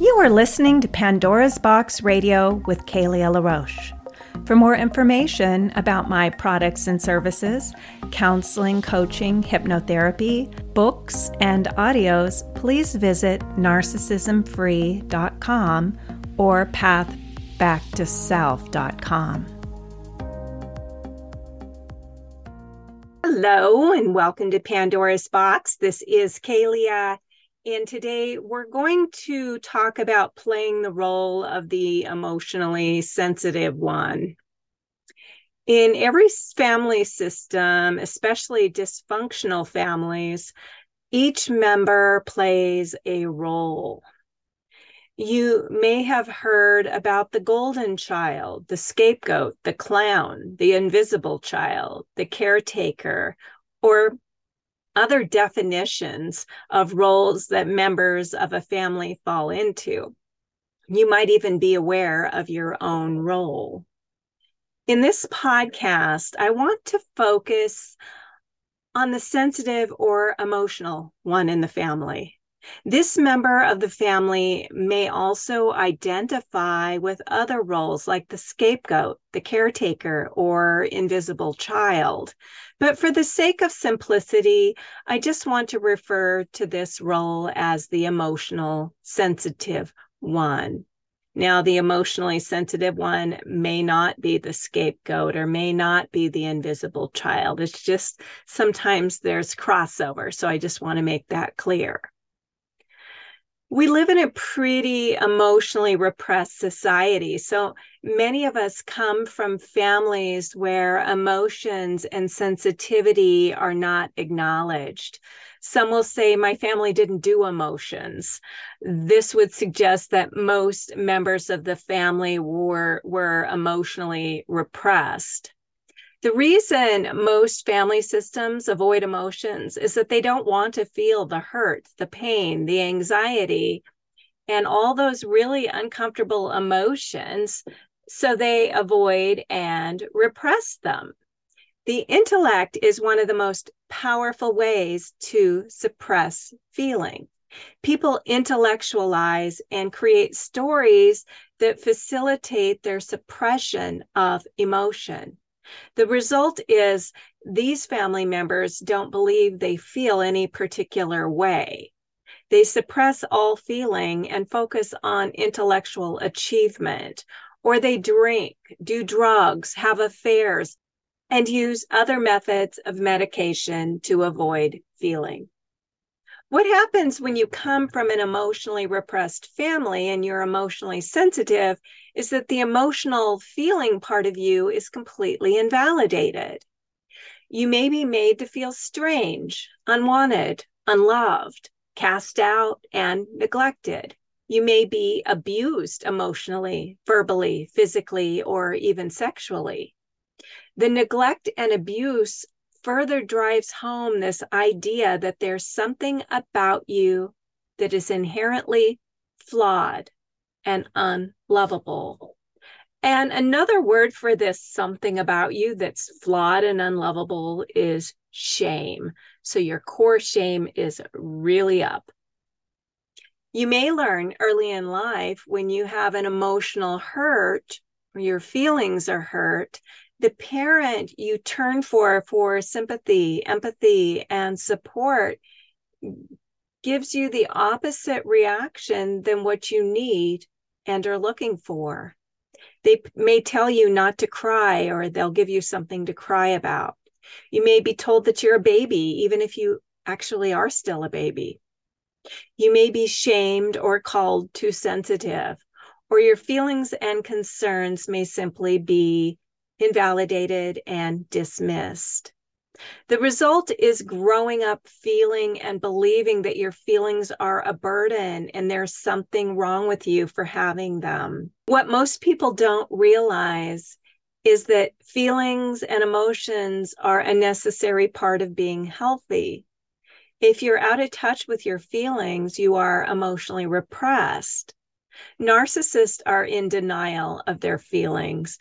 You are listening to Pandora's Box Radio with Kaleah LaRoche. For more information about my products and services, counseling, coaching, hypnotherapy, books, and audios, please visit narcissismfree.com or pathbacktoself.com. Hello, and welcome to Pandora's Box. This is Kaleah and today we're going to talk about playing the role of the emotionally sensitive one. In every family system, especially dysfunctional families, each member plays a role. You may have heard about the golden child, the scapegoat, the clown, the invisible child, the caretaker, or other definitions of roles that members of a family fall into. You might even be aware of your own role. In this podcast, I want to focus on the sensitive or emotional one in the family. This member of the family may also identify with other roles like the scapegoat, the caretaker, or invisible child. But for the sake of simplicity, I just want to refer to this role as the emotional sensitive one. Now, the emotionally sensitive one may not be the scapegoat or may not be the invisible child. It's just sometimes there's crossover. So I just want to make that clear we live in a pretty emotionally repressed society. So many of us come from families where emotions and sensitivity are not acknowledged. Some will say, My family didn't do emotions. This would suggest that most members of the family were, were emotionally repressed. The reason most family systems avoid emotions is that they don't want to feel the hurt, the pain, the anxiety, and all those really uncomfortable emotions. So they avoid and repress them. The intellect is one of the most powerful ways to suppress feeling. People intellectualize and create stories that facilitate their suppression of emotion. The result is these family members don't believe they feel any particular way. They suppress all feeling and focus on intellectual achievement, or they drink, do drugs, have affairs, and use other methods of medication to avoid feeling. What happens when you come from an emotionally repressed family and you're emotionally sensitive is that the emotional feeling part of you is completely invalidated. You may be made to feel strange, unwanted, unloved, cast out, and neglected. You may be abused emotionally, verbally, physically, or even sexually. The neglect and abuse further drives home this idea that there's something about you that is inherently flawed and unlovable. And another word for this something about you that's flawed and unlovable is shame. So your core shame is really up. You may learn early in life when you have an emotional hurt or your feelings are hurt the parent you turn for for sympathy, empathy, and support gives you the opposite reaction than what you need and are looking for. They may tell you not to cry, or they'll give you something to cry about. You may be told that you're a baby, even if you actually are still a baby. You may be shamed or called too sensitive, or your feelings and concerns may simply be invalidated, and dismissed. The result is growing up feeling and believing that your feelings are a burden and there's something wrong with you for having them. What most people don't realize is that feelings and emotions are a necessary part of being healthy. If you're out of touch with your feelings, you are emotionally repressed. Narcissists are in denial of their feelings.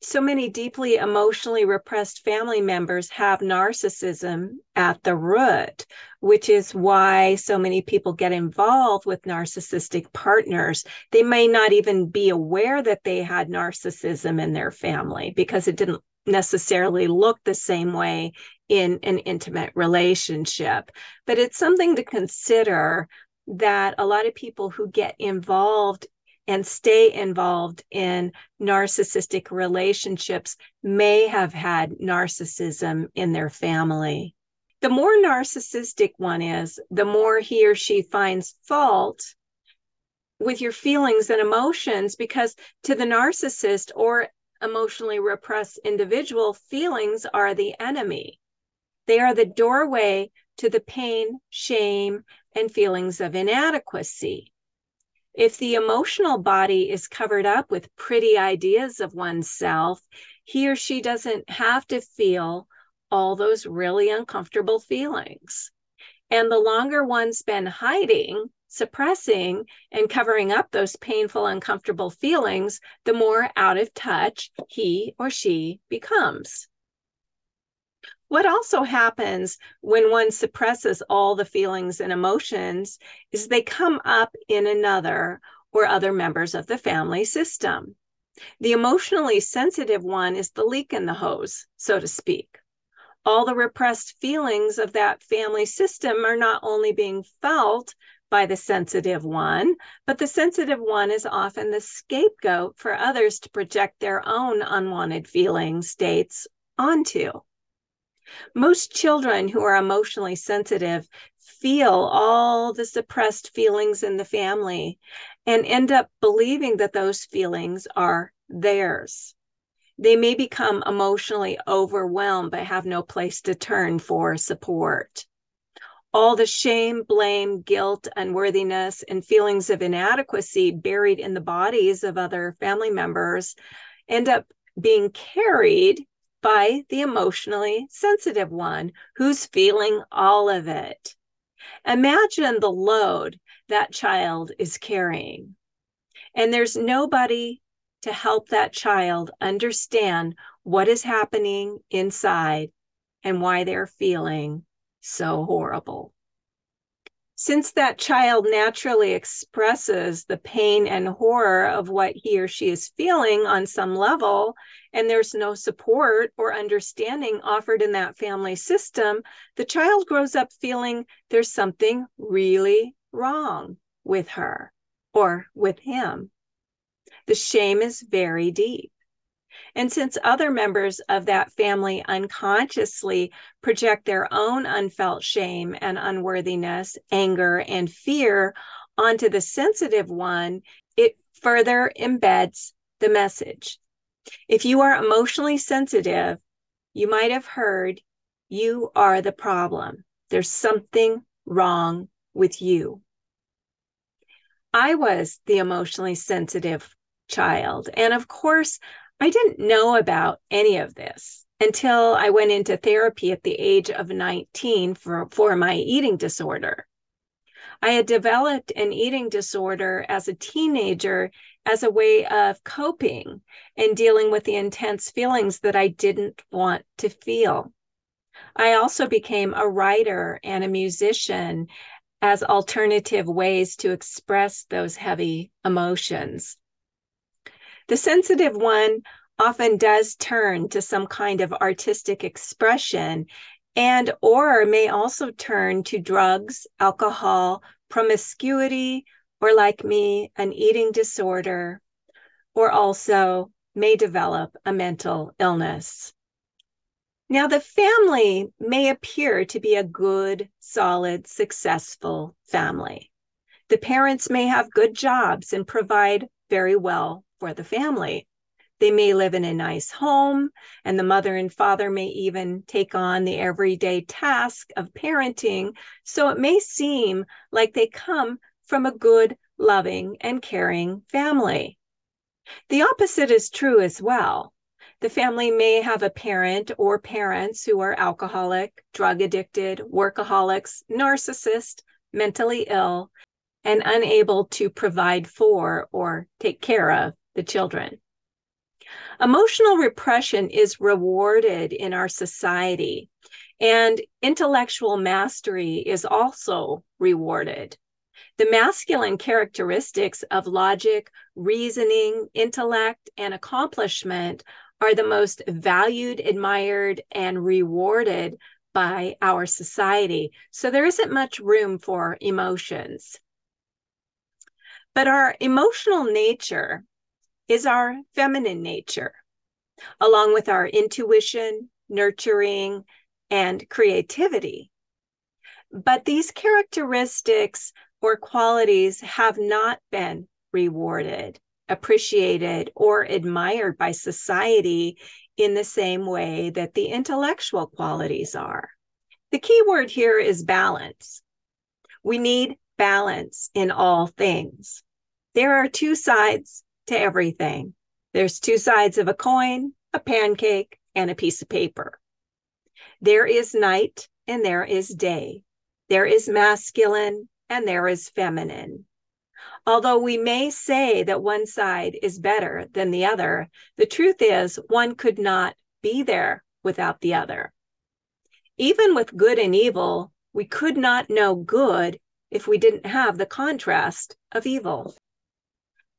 So many deeply emotionally repressed family members have narcissism at the root, which is why so many people get involved with narcissistic partners. They may not even be aware that they had narcissism in their family because it didn't necessarily look the same way in an intimate relationship. But it's something to consider that a lot of people who get involved and stay involved in narcissistic relationships may have had narcissism in their family. The more narcissistic one is, the more he or she finds fault with your feelings and emotions because to the narcissist or emotionally repressed individual, feelings are the enemy. They are the doorway to the pain, shame, and feelings of inadequacy. If the emotional body is covered up with pretty ideas of oneself, he or she doesn't have to feel all those really uncomfortable feelings. And the longer one's been hiding, suppressing, and covering up those painful, uncomfortable feelings, the more out of touch he or she becomes. What also happens when one suppresses all the feelings and emotions is they come up in another or other members of the family system. The emotionally sensitive one is the leak in the hose, so to speak. All the repressed feelings of that family system are not only being felt by the sensitive one, but the sensitive one is often the scapegoat for others to project their own unwanted feeling states onto. Most children who are emotionally sensitive feel all the suppressed feelings in the family and end up believing that those feelings are theirs. They may become emotionally overwhelmed but have no place to turn for support. All the shame, blame, guilt, unworthiness, and feelings of inadequacy buried in the bodies of other family members end up being carried by the emotionally sensitive one who's feeling all of it. Imagine the load that child is carrying. And there's nobody to help that child understand what is happening inside and why they're feeling so horrible. Since that child naturally expresses the pain and horror of what he or she is feeling on some level, and there's no support or understanding offered in that family system, the child grows up feeling there's something really wrong with her or with him. The shame is very deep. And since other members of that family unconsciously project their own unfelt shame and unworthiness, anger, and fear onto the sensitive one, it further embeds the message. If you are emotionally sensitive, you might have heard you are the problem. There's something wrong with you. I was the emotionally sensitive child. And of course, I didn't know about any of this until I went into therapy at the age of 19 for, for my eating disorder. I had developed an eating disorder as a teenager as a way of coping and dealing with the intense feelings that I didn't want to feel. I also became a writer and a musician as alternative ways to express those heavy emotions. The sensitive one often does turn to some kind of artistic expression and or may also turn to drugs, alcohol, promiscuity, or like me, an eating disorder, or also may develop a mental illness. Now, the family may appear to be a good, solid, successful family. The parents may have good jobs and provide very well for the family. They may live in a nice home, and the mother and father may even take on the everyday task of parenting. So it may seem like they come from a good, loving, and caring family. The opposite is true as well. The family may have a parent or parents who are alcoholic, drug addicted, workaholics, narcissist, mentally ill, and unable to provide for or take care of the children. Emotional repression is rewarded in our society, and intellectual mastery is also rewarded. The masculine characteristics of logic, reasoning, intellect, and accomplishment are the most valued, admired, and rewarded by our society. So there isn't much room for emotions. But our emotional nature is our feminine nature, along with our intuition, nurturing, and creativity. But these characteristics or qualities have not been rewarded, appreciated, or admired by society in the same way that the intellectual qualities are. The key word here is balance. We need balance in all things. There are two sides to everything. There's two sides of a coin, a pancake, and a piece of paper. There is night and there is day. There is masculine and there is feminine. Although we may say that one side is better than the other, the truth is one could not be there without the other. Even with good and evil, we could not know good if we didn't have the contrast of evil.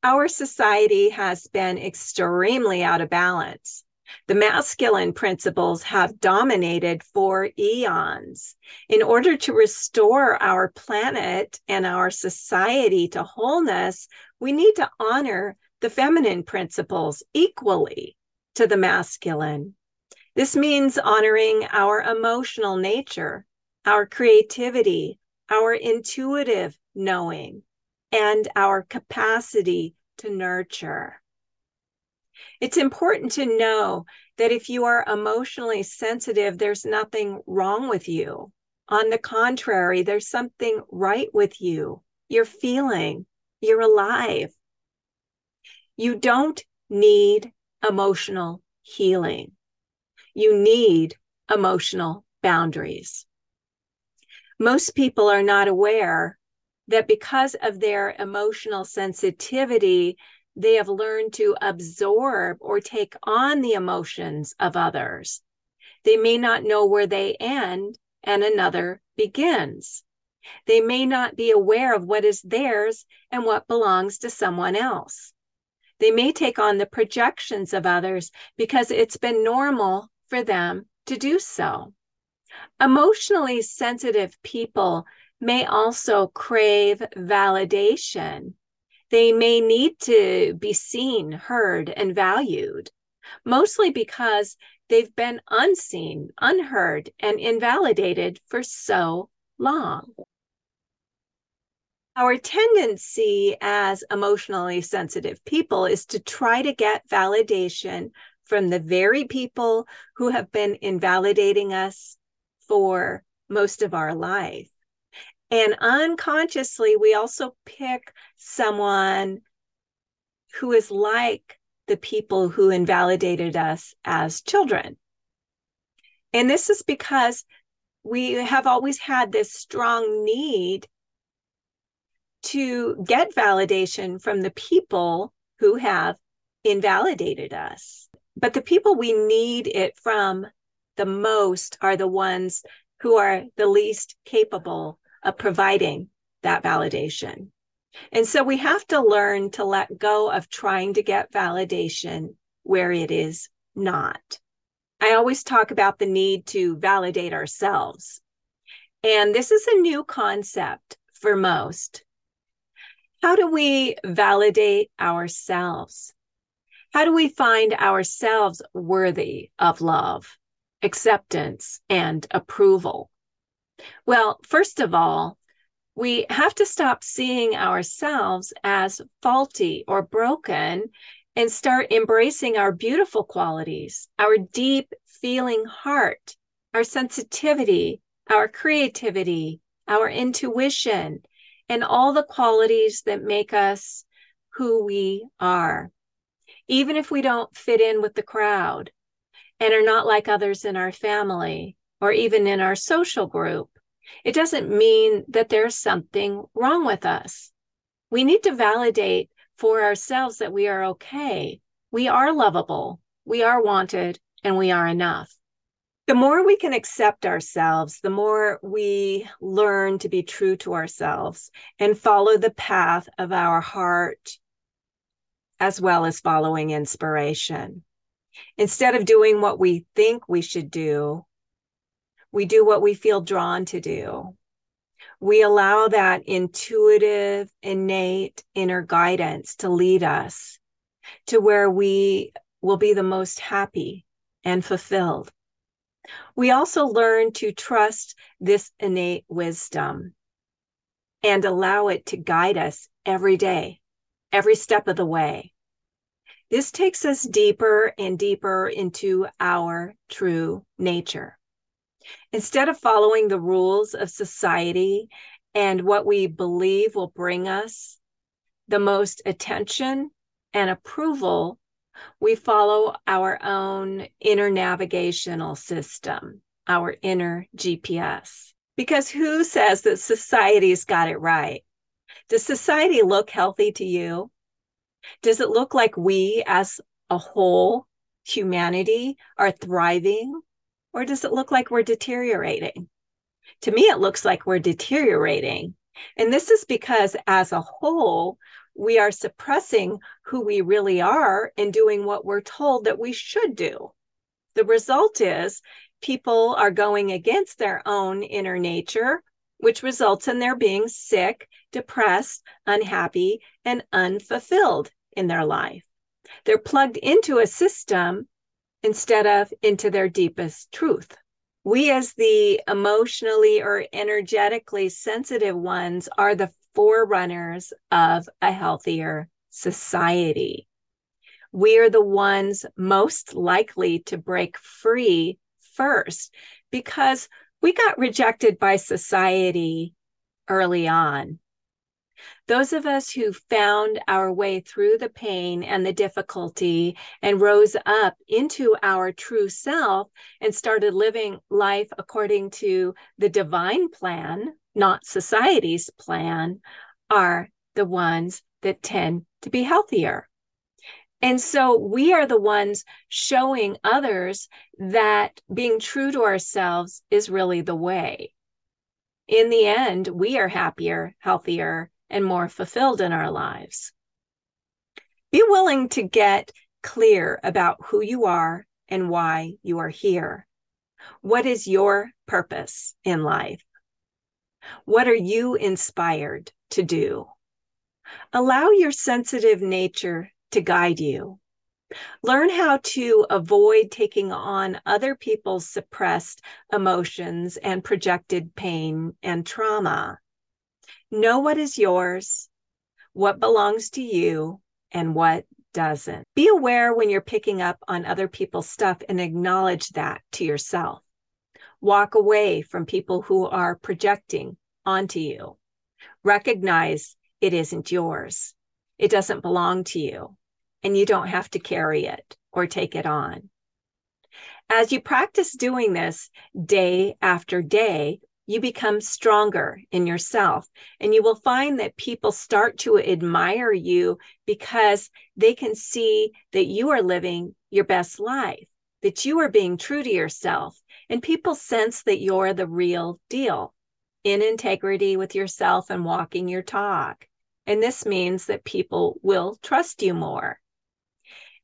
Our society has been extremely out of balance. The masculine principles have dominated for eons. In order to restore our planet and our society to wholeness, we need to honor the feminine principles equally to the masculine. This means honoring our emotional nature, our creativity, our intuitive knowing, and our capacity to nurture. It's important to know that if you are emotionally sensitive, there's nothing wrong with you. On the contrary, there's something right with you. You're feeling, you're alive. You don't need emotional healing. You need emotional boundaries. Most people are not aware that because of their emotional sensitivity, they have learned to absorb or take on the emotions of others. They may not know where they end and another begins. They may not be aware of what is theirs and what belongs to someone else. They may take on the projections of others because it's been normal for them to do so. Emotionally sensitive people may also crave validation they may need to be seen, heard, and valued, mostly because they've been unseen, unheard, and invalidated for so long. Our tendency as emotionally sensitive people is to try to get validation from the very people who have been invalidating us for most of our life. And unconsciously, we also pick someone who is like the people who invalidated us as children. And this is because we have always had this strong need to get validation from the people who have invalidated us. But the people we need it from the most are the ones who are the least capable of providing that validation. And so we have to learn to let go of trying to get validation where it is not. I always talk about the need to validate ourselves. And this is a new concept for most. How do we validate ourselves? How do we find ourselves worthy of love, acceptance, and approval? Well, first of all, we have to stop seeing ourselves as faulty or broken and start embracing our beautiful qualities, our deep feeling heart, our sensitivity, our creativity, our intuition, and all the qualities that make us who we are. Even if we don't fit in with the crowd and are not like others in our family, or even in our social group, it doesn't mean that there's something wrong with us. We need to validate for ourselves that we are okay, We are lovable, we are wanted, and we are enough. The more we can accept ourselves, the more we learn to be true to ourselves and follow the path of our heart, as well as following inspiration. Instead of doing what we think we should do, we do what we feel drawn to do. We allow that intuitive, innate inner guidance to lead us to where we will be the most happy and fulfilled. We also learn to trust this innate wisdom and allow it to guide us every day, every step of the way. This takes us deeper and deeper into our true nature. Instead of following the rules of society and what we believe will bring us the most attention and approval, we follow our own inner navigational system, our inner GPS. Because who says that society's got it right? Does society look healthy to you? Does it look like we as a whole, humanity, are thriving? Or does it look like we're deteriorating? To me, it looks like we're deteriorating. And this is because, as a whole, we are suppressing who we really are and doing what we're told that we should do. The result is people are going against their own inner nature, which results in their being sick, depressed, unhappy, and unfulfilled in their life. They're plugged into a system instead of into their deepest truth. We, as the emotionally or energetically sensitive ones, are the forerunners of a healthier society. We are the ones most likely to break free first because we got rejected by society early on. Those of us who found our way through the pain and the difficulty and rose up into our true self and started living life according to the divine plan, not society's plan, are the ones that tend to be healthier. And so we are the ones showing others that being true to ourselves is really the way. In the end, we are happier, healthier, and more fulfilled in our lives. Be willing to get clear about who you are and why you are here. What is your purpose in life? What are you inspired to do? Allow your sensitive nature to guide you. Learn how to avoid taking on other people's suppressed emotions and projected pain and trauma. Know what is yours, what belongs to you, and what doesn't. Be aware when you're picking up on other people's stuff and acknowledge that to yourself. Walk away from people who are projecting onto you. Recognize it isn't yours. It doesn't belong to you, and you don't have to carry it or take it on. As you practice doing this day after day, you become stronger in yourself and you will find that people start to admire you because they can see that you are living your best life, that you are being true to yourself, and people sense that you're the real deal in integrity with yourself and walking your talk. And this means that people will trust you more.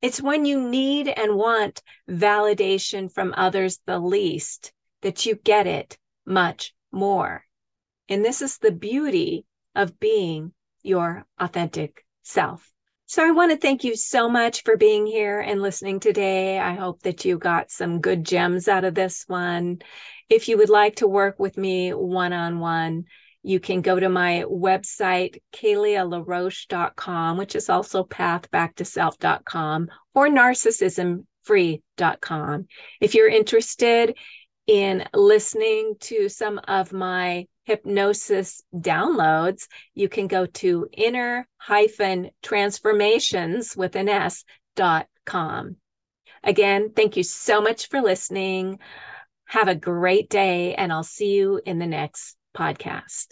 It's when you need and want validation from others the least that you get it much more. And this is the beauty of being your authentic self. So I want to thank you so much for being here and listening today. I hope that you got some good gems out of this one. If you would like to work with me one on one, you can go to my website, kaleahlaroche.com, which is also pathbacktoself.com or narcissismfree.com. If you're interested in listening to some of my hypnosis downloads, you can go to inner hyphen transformations with an S dot com. Again, thank you so much for listening. Have a great day, and I'll see you in the next podcast.